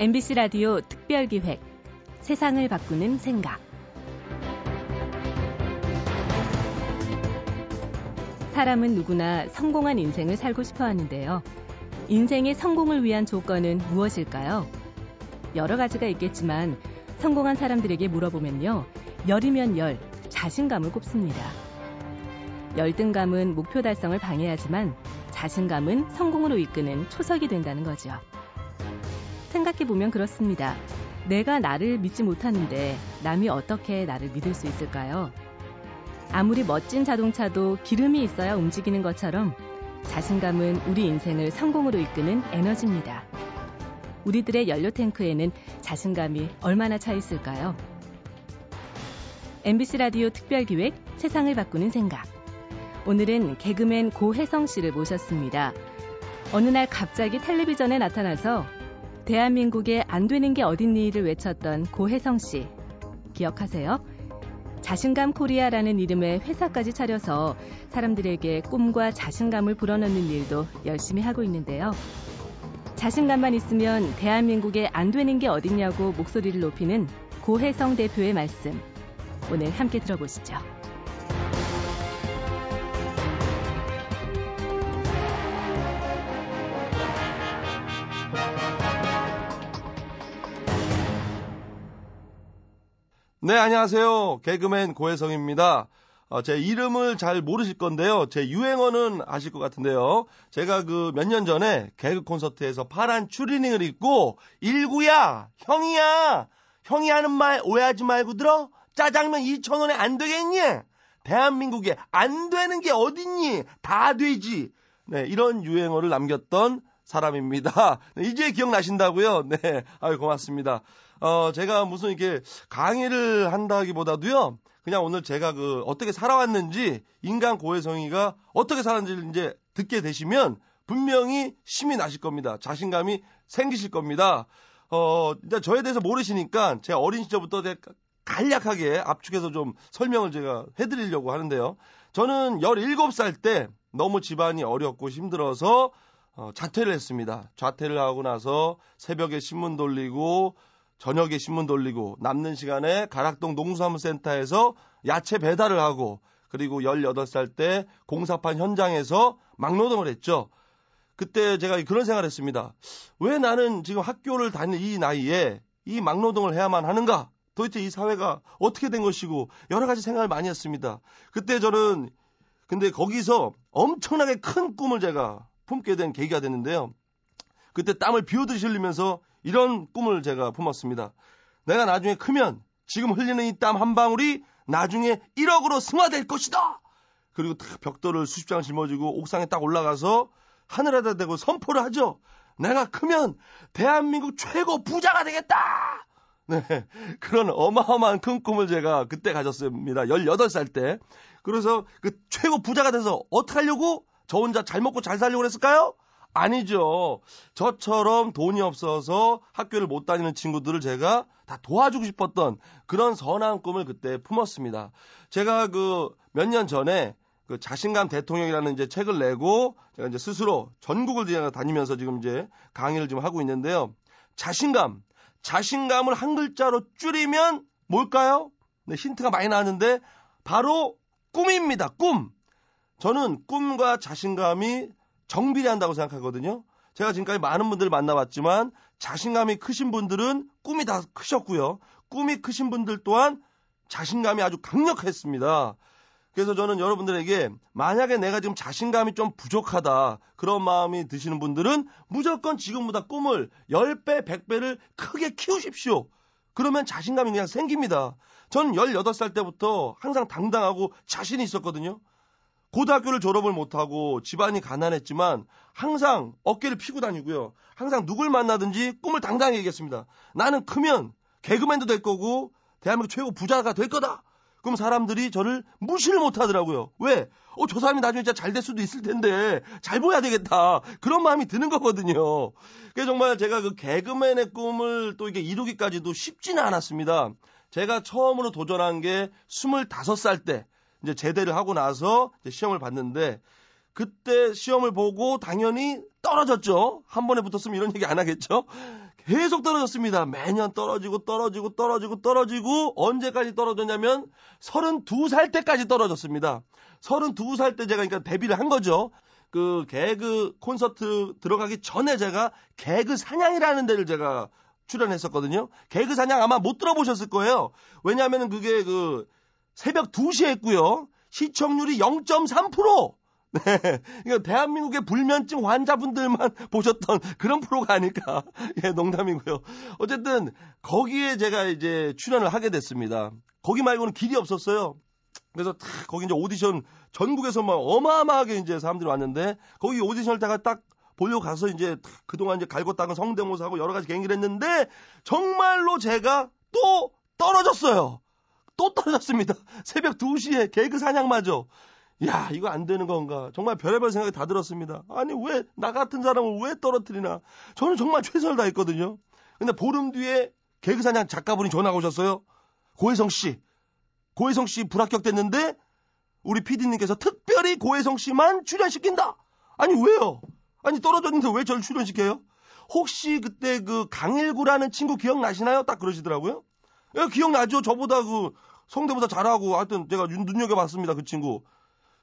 MBC 라디오 특별기획 세상을 바꾸는 생각 사람은 누구나 성공한 인생을 살고 싶어 하는데요. 인생의 성공을 위한 조건은 무엇일까요? 여러 가지가 있겠지만 성공한 사람들에게 물어보면요. 열이면 열, 자신감을 꼽습니다. 열등감은 목표 달성을 방해하지만 자신감은 성공으로 이끄는 초석이 된다는 거죠. 생각해 보면 그렇습니다. 내가 나를 믿지 못하는데 남이 어떻게 나를 믿을 수 있을까요? 아무리 멋진 자동차도 기름이 있어야 움직이는 것처럼 자신감은 우리 인생을 성공으로 이끄는 에너지입니다. 우리들의 연료 탱크에는 자신감이 얼마나 차 있을까요? MBC 라디오 특별기획 세상을 바꾸는 생각. 오늘은 개그맨 고혜성 씨를 모셨습니다. 어느 날 갑자기 텔레비전에 나타나서 대한민국에 안 되는 게 어딨니를 외쳤던 고혜성 씨. 기억하세요? 자신감 코리아라는 이름의 회사까지 차려서 사람들에게 꿈과 자신감을 불어넣는 일도 열심히 하고 있는데요. 자신감만 있으면 대한민국에 안 되는 게 어딨냐고 목소리를 높이는 고혜성 대표의 말씀. 오늘 함께 들어보시죠. 네, 안녕하세요. 개그맨 고혜성입니다. 어, 제 이름을 잘 모르실 건데요. 제 유행어는 아실 것 같은데요. 제가 그 몇 년 전에 개그 콘서트에서 파란 추리닝을 입고 일구야, 형이야, 형이 하는 말 오해하지 말고 들어? 짜장면 2,000원에 안 되겠니? 대한민국에 안 되는 게 어딨니? 다 되지. 네, 이런 유행어를 남겼던 사람입니다. 네, 이제 기억나신다고요? 네, 아유 고맙습니다. 어, 제가 무슨 이렇게 강의를 한다기보다도요, 그냥 오늘 제가 그 어떻게 살아왔는지, 인간 고해성이가 어떻게 살았는지 이제 듣게 되시면 분명히 힘이 나실 겁니다. 자신감이 생기실 겁니다. 어, 이제 저에 대해서 모르시니까 제 어린 시절부터 간략하게 압축해서 좀 설명을 제가 해드리려고 하는데요. 저는 17살 때 너무 집안이 어렵고 힘들어서 어, 자퇴를 했습니다. 자퇴를 하고 나서 새벽에 신문 돌리고 저녁에 신문 돌리고 남는 시간에 가락동 농수산물센터에서 야채 배달을 하고 그리고 18살 때 공사판 현장에서 막노동을 했죠. 그때 제가 그런 생각을 했습니다. 왜 나는 지금 학교를 다니는 이 나이에 이 막노동을 해야만 하는가? 도대체 이 사회가 어떻게 된 것이고 여러 가지 생각을 많이 했습니다. 그때 저는 근데 거기서 엄청나게 큰 꿈을 제가 품게 된 계기가 됐는데요. 그때 땀을 흘리면서 이런 꿈을 제가 품었습니다. 내가 나중에 크면 지금 흘리는 이 땀 한 방울이 나중에 1억으로 승화될 것이다! 그리고 딱 벽돌을 수십 장 짊어지고 옥상에 딱 올라가서 하늘에다 대고 선포를 하죠. 내가 크면 대한민국 최고 부자가 되겠다! 네. 그런 어마어마한 큰 꿈을 제가 그때 가졌습니다. 18살 때. 그래서 그 최고 부자가 돼서 어떻게 하려고 저 혼자 잘 먹고 잘 살려고 그랬을까요? 아니죠. 저처럼 돈이 없어서 학교를 못 다니는 친구들을 제가 다 도와주고 싶었던 그런 선한 꿈을 그때 품었습니다. 제가 그 몇 년 전에 그 자신감 대통령이라는 이제 책을 내고 제가 이제 스스로 전국을 다니면서 지금 이제 강의를 좀 하고 있는데요. 자신감, 자신감을 한 글자로 줄이면 뭘까요? 네, 힌트가 많이 나왔는데 바로 꿈입니다. 꿈. 저는 꿈과 자신감이 정비례 한다고 생각하거든요. 제가 지금까지 많은 분들을 만나봤지만 자신감이 크신 분들은 꿈이 다 크셨고요. 꿈이 크신 분들 또한 자신감이 아주 강력했습니다. 그래서 저는 여러분들에게 만약에 내가 지금 자신감이 좀 부족하다 그런 마음이 드시는 분들은 무조건 지금보다 꿈을 10배, 100배를 크게 키우십시오. 그러면 자신감이 그냥 생깁니다. 저는 18살 때부터 항상 당당하고 자신이 있었거든요. 고등학교를 졸업을 못하고 집안이 가난했지만 항상 어깨를 피고 다니고요. 항상 누굴 만나든지 꿈을 당당히 얘기했습니다. 나는 크면 개그맨도 될 거고 대한민국 최고 부자가 될 거다. 그럼 사람들이 저를 무시를 못 하더라고요. 왜? 어, 저 사람이 나중에 진짜 잘 될 수도 있을 텐데, 잘 보여야 되겠다. 그런 마음이 드는 거거든요. 그래서 정말 제가 그 개그맨의 꿈을 또 이게 이루기까지도 쉽지는 않았습니다. 제가 처음으로 도전한 게 25살 때, 이제 제대를 하고 나서 시험을 봤는데 그때 시험을 보고 당연히 떨어졌죠. 한 번에 붙었으면 이런 얘기 안 하겠죠. 계속 떨어졌습니다. 매년 떨어지고 떨어지고 떨어지고 떨어지고 언제까지 떨어졌냐면 32살 때까지 떨어졌습니다. 32살 때 제가 그러니까 데뷔를 한 거죠. 그 개그 콘서트 들어가기 전에 제가 개그 사냥이라는 데를 제가 출연했었거든요. 개그 사냥 아마 못 들어보셨을 거예요. 왜냐하면 그게 그 새벽 2시에 했고요. 시청률이 0.3%. 네. 이거 대한민국의 불면증 환자분들만 보셨던 그런 프로가 아닐까. 예, 농담이고요. 어쨌든 거기에 제가 이제 출연을 하게 됐습니다. 거기 말고는 길이 없었어요. 그래서 탁 거기 이제 오디션 전국에서 막 어마어마하게 이제 사람들이 왔는데 거기 오디션을 다가 딱 보려고 가서 이제 그동안 이제 갈고 닦은 성대모사하고 여러 가지 경기를 했는데 정말로 제가 또 떨어졌어요. 또 떨어졌습니다. 새벽 2시에 개그 사냥마저. 야, 이거 안 되는 건가? 정말 별의별 생각이 다 들었습니다. 아니, 왜, 나 같은 사람을 왜 떨어뜨리나? 저는 정말 최선을 다했거든요. 근데 보름 뒤에 개그 사냥 작가분이 전화가 오셨어요. 고혜성 씨. 고혜성 씨 불합격됐는데, 우리 PD님께서 특별히 고혜성 씨만 출연시킨다! 아니, 왜요? 아니, 떨어졌는데 왜 저를 출연시켜요? 혹시 그때 그 강일구라는 친구 기억나시나요? 딱 그러시더라고요. 예, 기억나죠? 저보다 그 성대보다 잘하고 하여튼 제가 눈여겨봤습니다. 그 친구.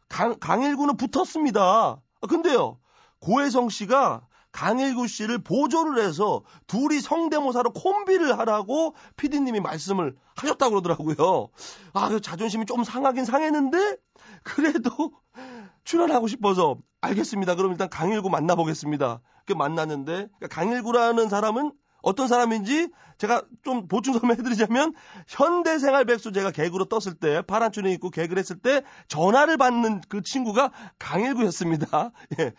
강, 강일구는 붙었습니다. 아, 근데요. 고혜성 씨가 강일구 씨를 보조를 해서 둘이 성대모사로 콤비를 하라고 피디님이 말씀을 하셨다고 그러더라고요. 아, 그 자존심이 좀 상하긴 상했는데 그래도 출연하고 싶어서 알겠습니다. 그럼 일단 강일구 만나보겠습니다. 그 만났는데 그러니까 강일구라는 사람은 어떤 사람인지 제가 좀 보충 설명해드리자면 현대생활 백수 제가 개그로 떴을 때 파란 춘에 입고 개그를 했을 때 전화를 받는 그 친구가 강일구였습니다. 예.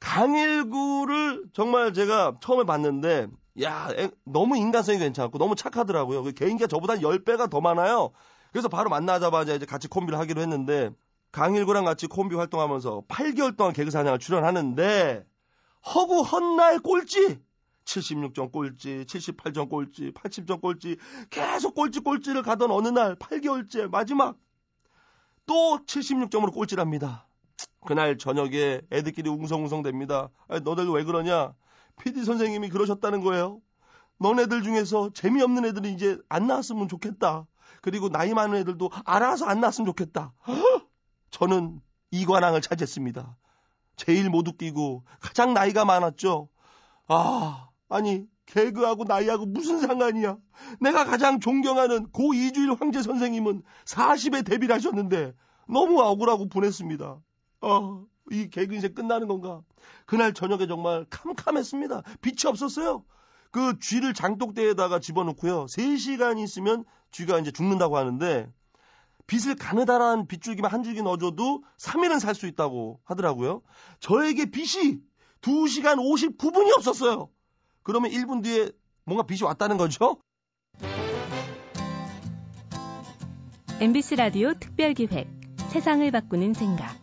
강일구를 정말 제가 처음에 봤는데 야 너무 인간성이 괜찮고 너무 착하더라고요. 그 개인기가 저보다 10배가 더 많아요. 그래서 바로 만나자마자 이제 같이 콤비를 하기로 했는데 강일구랑 같이 콤비 활동하면서 8개월 동안 개그 사냥을 출연하는데 허구 헛날 꼴찌 76점 꼴찌, 78점 꼴찌, 80점 꼴찌, 계속 꼴찌 꼴찌를 가던 어느 날 8개월째 마지막 또 76점으로 꼴찌랍니다. 그날 저녁에 애들끼리 웅성웅성 됩니다. 아니, 너들 왜 그러냐? PD 선생님이 그러셨다는 거예요. 너네들 중에서 재미없는 애들이 이제 안 나왔으면 좋겠다. 그리고 나이 많은 애들도 알아서 안 나왔으면 좋겠다. 저는 이관왕을 차지했습니다. 제일 못 웃기고 가장 나이가 많았죠. 아, 아니, 개그하고 나이하고 무슨 상관이야? 내가 가장 존경하는 고 이주일 황제 선생님은 40에 데뷔를 하셨는데 너무 억울하고 보냈습니다. 아, 이 개그 인생 끝나는 건가? 그날 저녁에 정말 캄캄했습니다. 빛이 없었어요. 그 쥐를 장독대에다가 집어넣고요. 3시간 있으면 쥐가 이제 죽는다고 하는데 빛을 가느다란 빗줄기만 한 줄기 넣어줘도 3일은 살 수 있다고 하더라고요. 저에게 빛이 2시간 59분이 없었어요. 그러면 1분 뒤에 뭔가 빛이 왔다는 거죠? MBC 라디오 특별 기획 세상을 바꾸는 생각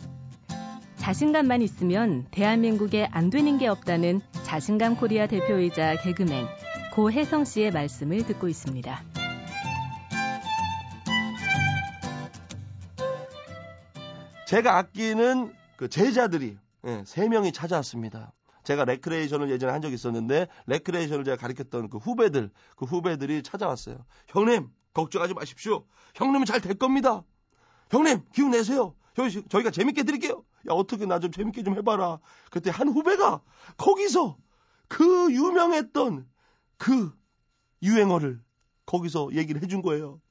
자신감만 있으면 대한민국에 안 되는 게 없다는 자신감 코리아 대표이자 개그맨 고혜성 씨의 말씀을 듣고 있습니다. 제가 아끼는 그 제자들이 예, 세 명이 찾아왔습니다. 제가 레크레이션을 예전에 한 적이 있었는데 레크레이션을 제가 가르쳤던 그 후배들 그 후배들이 찾아왔어요. 형님 걱정하지 마십시오. 형님은 잘될 겁니다. 형님 기운 내세요. 저희, 저희가 재밌게 드릴게요. 야 어떻게 나 좀 재밌게 좀 해봐라. 그때 한 후배가 거기서 그 유명했던 그 유행어를 거기서 얘기를 해준 거예요.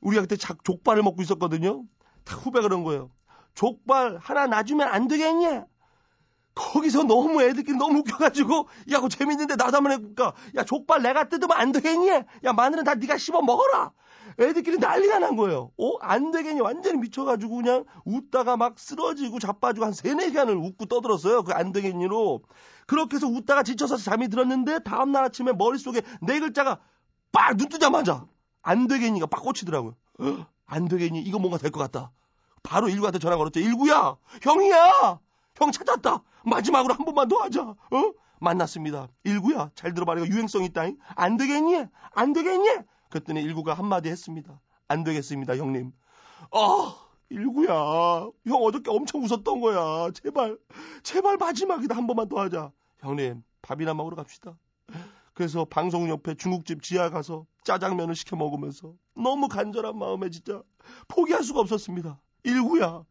우리가 그때 작 족발을 먹고 있었거든요. 다 후배가 그런 거예요. 족발 하나 놔주면 안 되겠냐? 거기서 너무 애들끼리 너무 웃겨가지고 야 그거 재밌는데 나도 한번 해볼까? 야 족발 내가 뜯으면 안 되겠니? 야 마늘은 다 네가 씹어 먹어라! 애들끼리 난리가 난 거예요. 어? 안 되겠니? 완전히 미쳐가지고 그냥 웃다가 막 쓰러지고 자빠지고 한 세네 시간을 웃고 떠들었어요. 그 안 되겠니로. 그렇게 해서 웃다가 지쳐서 잠이 들었는데 다음날 아침에 머릿속에 네 글자가 빡 눈 뜨자마자 안 되겠니가 빡 꽂히더라고요. 어? 안 되겠니? 이거 뭔가 될 것 같다. 바로 일구한테 전화 걸었죠. 일구야! 형이야 형 찾았다. 마지막으로 한 번만 더 하자. 어? 만났습니다. 일구야, 잘 들어봐. 이거 유행성 있다잉. 안 되겠니? 안 되겠니? 그랬더니 일구가 한마디 했습니다. 안 되겠습니다, 형님. 아, 일구야. 형 어저께 엄청 웃었던 거야. 제발, 제발 마지막이다. 한 번만 더 하자. 형님, 밥이나 먹으러 갑시다. 그래서 방송 옆에 중국집 지하 가서 짜장면을 시켜 먹으면서 너무 간절한 마음에 진짜 포기할 수가 없었습니다. 일구야,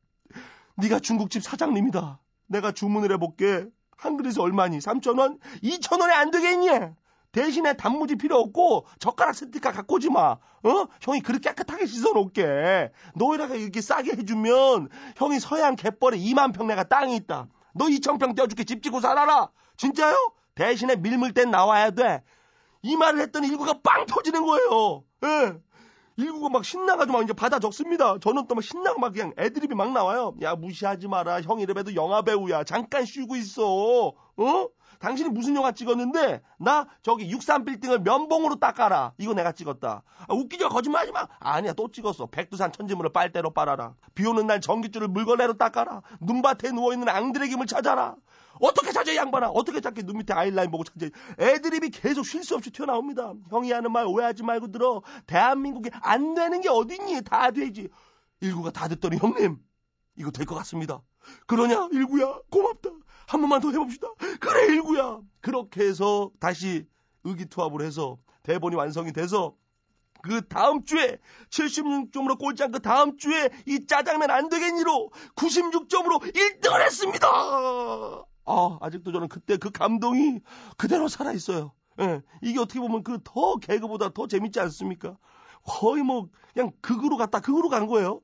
네가 중국집 사장님이다. 내가 주문을 해볼게. 한 그릇에 얼마니? 3천원? 2천원에 안 되겠니? 대신에 단무지 필요 없고 젓가락 스티커 갖고 오지 마. 어? 형이 그렇게 깨끗하게 씻어놓을게. 너희라가 이렇게 싸게 해주면 형이 서해안 갯벌에 2만 평 내가 땅이 있다. 너 2천 평 떼어줄게 집 짓고 살아라. 진짜요? 대신에 밀물 땐 나와야 돼. 이 말을 했더니 일구가 빵 터지는 거예요. 예. 일구가 막 신나가지고 막 이제 받아 적습니다. 저는 또 막 신나고 막 그냥 애드립이 막 나와요. 야, 무시하지 마라. 형 이래봬도 영화배우야. 잠깐 쉬고 있어. 어? 당신이 무슨 영화 찍었는데 나 저기 63빌딩을 면봉으로 닦아라. 이거 내가 찍었다. 아, 웃기죠? 거짓말하지 마. 아니야 또 찍었어. 백두산 천지물을 빨대로 빨아라. 비 오는 날 전기줄을 물걸레로 닦아라. 눈밭에 누워있는 앙드레 김을 찾아라. 어떻게 찾아 양반아 어떻게 찾게 눈 밑에 아이라인 보고 찾아 애드립이 계속 쉴 수 없이 튀어나옵니다 형이 하는 말 오해하지 말고 들어 대한민국에 안 되는 게 어딨니 다 되지 일구가 다 듣더니 형님 이거 될 것 같습니다 그러냐 일구야 고맙다 한 번만 더 해봅시다. 그래 일구야. 그렇게 해서 다시 의기투합을 해서 대본이 완성이 돼서 그 다음 주에 76점으로 꼴찌한 그 다음 주에 이 짜장면 안 되겠니로 96점으로 1등을 했습니다. 아, 아직도 저는 그때 그 감동이 그대로 살아 있어요. 예, 이게 어떻게 보면 그 더 개그보다 더 재밌지 않습니까? 거의 뭐 그냥 극으로 갔다 극으로 간 거예요.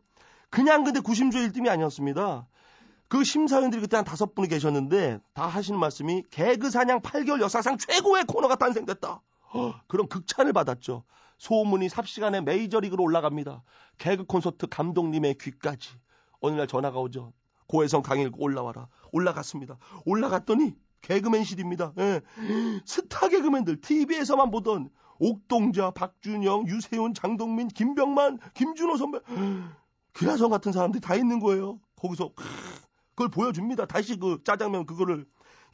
그냥 근데 90조 1등이 아니었습니다. 그 심사위원들이 그때 한 다섯 분이 계셨는데 다 하시는 말씀이 개그 사냥 8개월 역사상 최고의 코너가 탄생됐다. 그런 극찬을 받았죠. 소문이 삽시간에 메이저리그로 올라갑니다. 개그 콘서트 감독님의 귀까지. 어느 날 전화가 오죠. 고혜성 강일 올라와라. 올라갔습니다. 올라갔더니 개그맨실입니다. 예. 스타 개그맨들 TV에서만 보던 옥동자, 박준영, 유세훈, 장동민, 김병만, 김준호 선배 기라성 같은 사람들이 다 있는 거예요. 거기서 그걸 보여줍니다. 다시 그 짜장면 그거를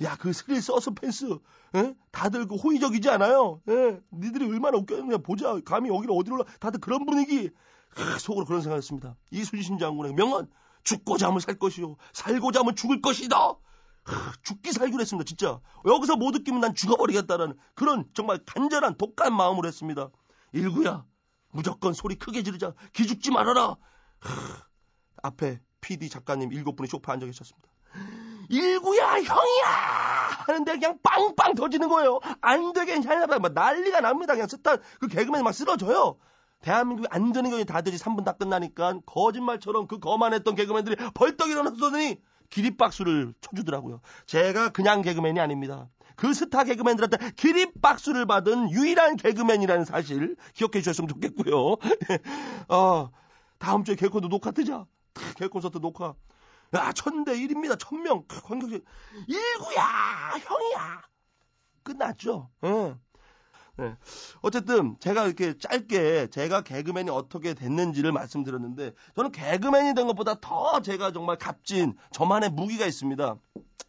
야, 그 스릴 서스펜스, 에? 다들 그 호의적이지 않아요? 예? 니들이 얼마나 웃겼냐, 보자. 감히 여기를 어디로 올라, 다들 그런 분위기. 크, 속으로 그런 생각을 했습니다. 이순신 장군의 명언, 죽고자 하면 살 것이요. 살고자 하면 죽을 것이다. 크, 죽기 살기로 했습니다, 진짜. 여기서 못 웃기면 난 죽어버리겠다라는 그런 정말 간절한 독한 마음으로 했습니다. 일구야, 무조건 소리 크게 지르자. 기죽지 말아라. 크, 앞에 PD 작가님 일곱 분이 쇼파 앉아 계셨습니다. 일구야 형이야 하는데 그냥 빵빵 터지는 거예요. 안 되겠냐 막 난리가 납니다. 그냥 스타 그 개그맨이 막 쓰러져요. 대한민국이 안 되는 경우에 다 되지 3분 다 끝나니까 거짓말처럼 그 거만했던 개그맨들이 벌떡 일어나서더니 기립박수를 쳐주더라고요. 제가 그냥 개그맨이 아닙니다. 그 스타 개그맨들한테 기립박수를 받은 유일한 개그맨이라는 사실 기억해 주셨으면 좋겠고요. 어, 다음 주에 개콘도 녹화 뜨자. 개콘서트 녹화. 야, 천대 1입니다. 천명. 관객실. 일구야! 형이야! 끝났죠. 응. 네. 어쨌든 제가 이렇게 짧게 제가 개그맨이 어떻게 됐는지를 말씀드렸는데 저는 개그맨이 된 것보다 더 제가 정말 값진 저만의 무기가 있습니다.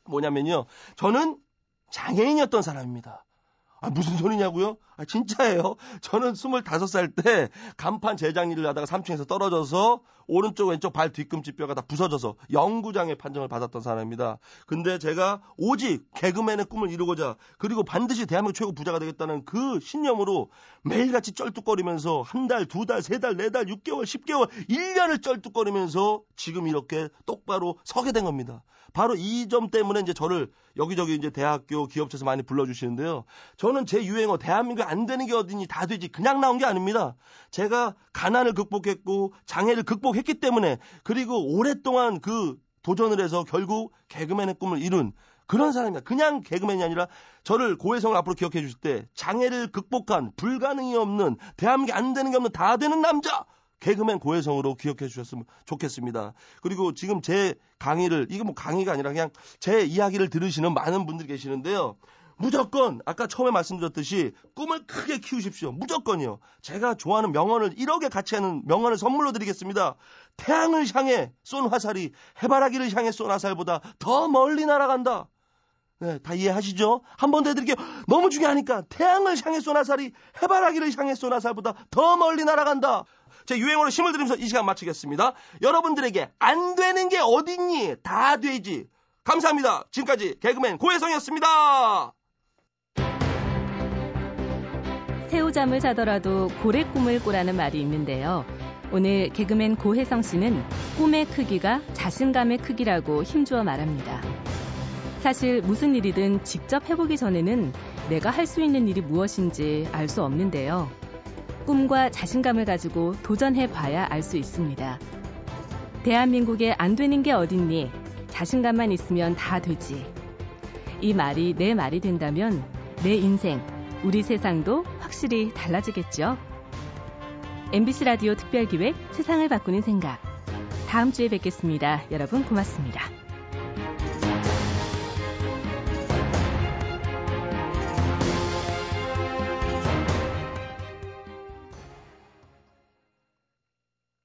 뭐냐면요. 저는 장애인이었던 사람입니다. 아, 무슨 소리냐고요? 아, 진짜예요. 저는 25살 때 간판 제작 일을 하다가 3층에서 떨어져서 오른쪽 왼쪽 발 뒤꿈치 뼈가 다 부서져서 영구장애 판정을 받았던 사람입니다. 근데 제가 오직 개그맨의 꿈을 이루고자 그리고 반드시 대한민국 최고 부자가 되겠다는 그 신념으로 매일같이 쩔뚝거리면서 한 달, 두 달, 세 달, 네 달, 6개월, 10개월, 1년을 쩔뚝거리면서 지금 이렇게 똑바로 서게 된 겁니다. 바로 이 점 때문에 이제 저를 여기저기 이제 대학교 기업체에서 많이 불러주시는데요. 저는 제 유행어 대한민국 안 되는 게 어디니 다 되지 그냥 나온 게 아닙니다. 제가 가난을 극복했고 장애를 극복했기 때문에 그리고 오랫동안 그 도전을 해서 결국 개그맨의 꿈을 이룬 그런 사람입니다. 그냥 개그맨이 아니라 저를 고해성을 앞으로 기억해 주실 때 장애를 극복한 불가능이 없는 대한민국에 안 되는 게 없는 다 되는 남자 개그맨 고혜성으로 기억해 주셨으면 좋겠습니다. 그리고 지금 제 강의를 이게 뭐 강의가 아니라 그냥 제 이야기를 들으시는 많은 분들이 계시는데요. 무조건 아까 처음에 말씀드렸듯이 꿈을 크게 키우십시오. 무조건이요. 제가 좋아하는 명언을 1억에 가치하는 명언을 선물로 드리겠습니다. 태양을 향해 쏜 화살이 해바라기를 향해 쏜 화살보다 더 멀리 날아간다. 네, 다 이해하시죠? 한 번 더 해드릴게요. 너무 중요하니까 태양을 향해 쏜 화살이 해바라기를 향해 쏜 화살보다 더 멀리 날아간다. 제 유행어로 힘을 들으면서 이 시간 마치겠습니다. 여러분들에게 안 되는 게 어딨니? 다 되지. 감사합니다. 지금까지 개그맨 고혜성이었습니다. 새우잠을 자더라도 고래 꿈을 꾸라는 말이 있는데요. 오늘 개그맨 고혜성 씨는 꿈의 크기가 자신감의 크기라고 힘주어 말합니다. 사실 무슨 일이든 직접 해보기 전에는 내가 할 수 있는 일이 무엇인지 알 수 없는데요. 꿈과 자신감을 가지고 도전해 봐야 알 수 있습니다. 대한민국에 안 되는 게 어딨니? 자신감만 있으면 다 되지. 이 말이 내 말이 된다면 내 인생, 우리 세상도 확실히 달라지겠죠? MBC 라디오 특별기획 세상을 바꾸는 생각. 다음 주에 뵙겠습니다. 여러분 고맙습니다.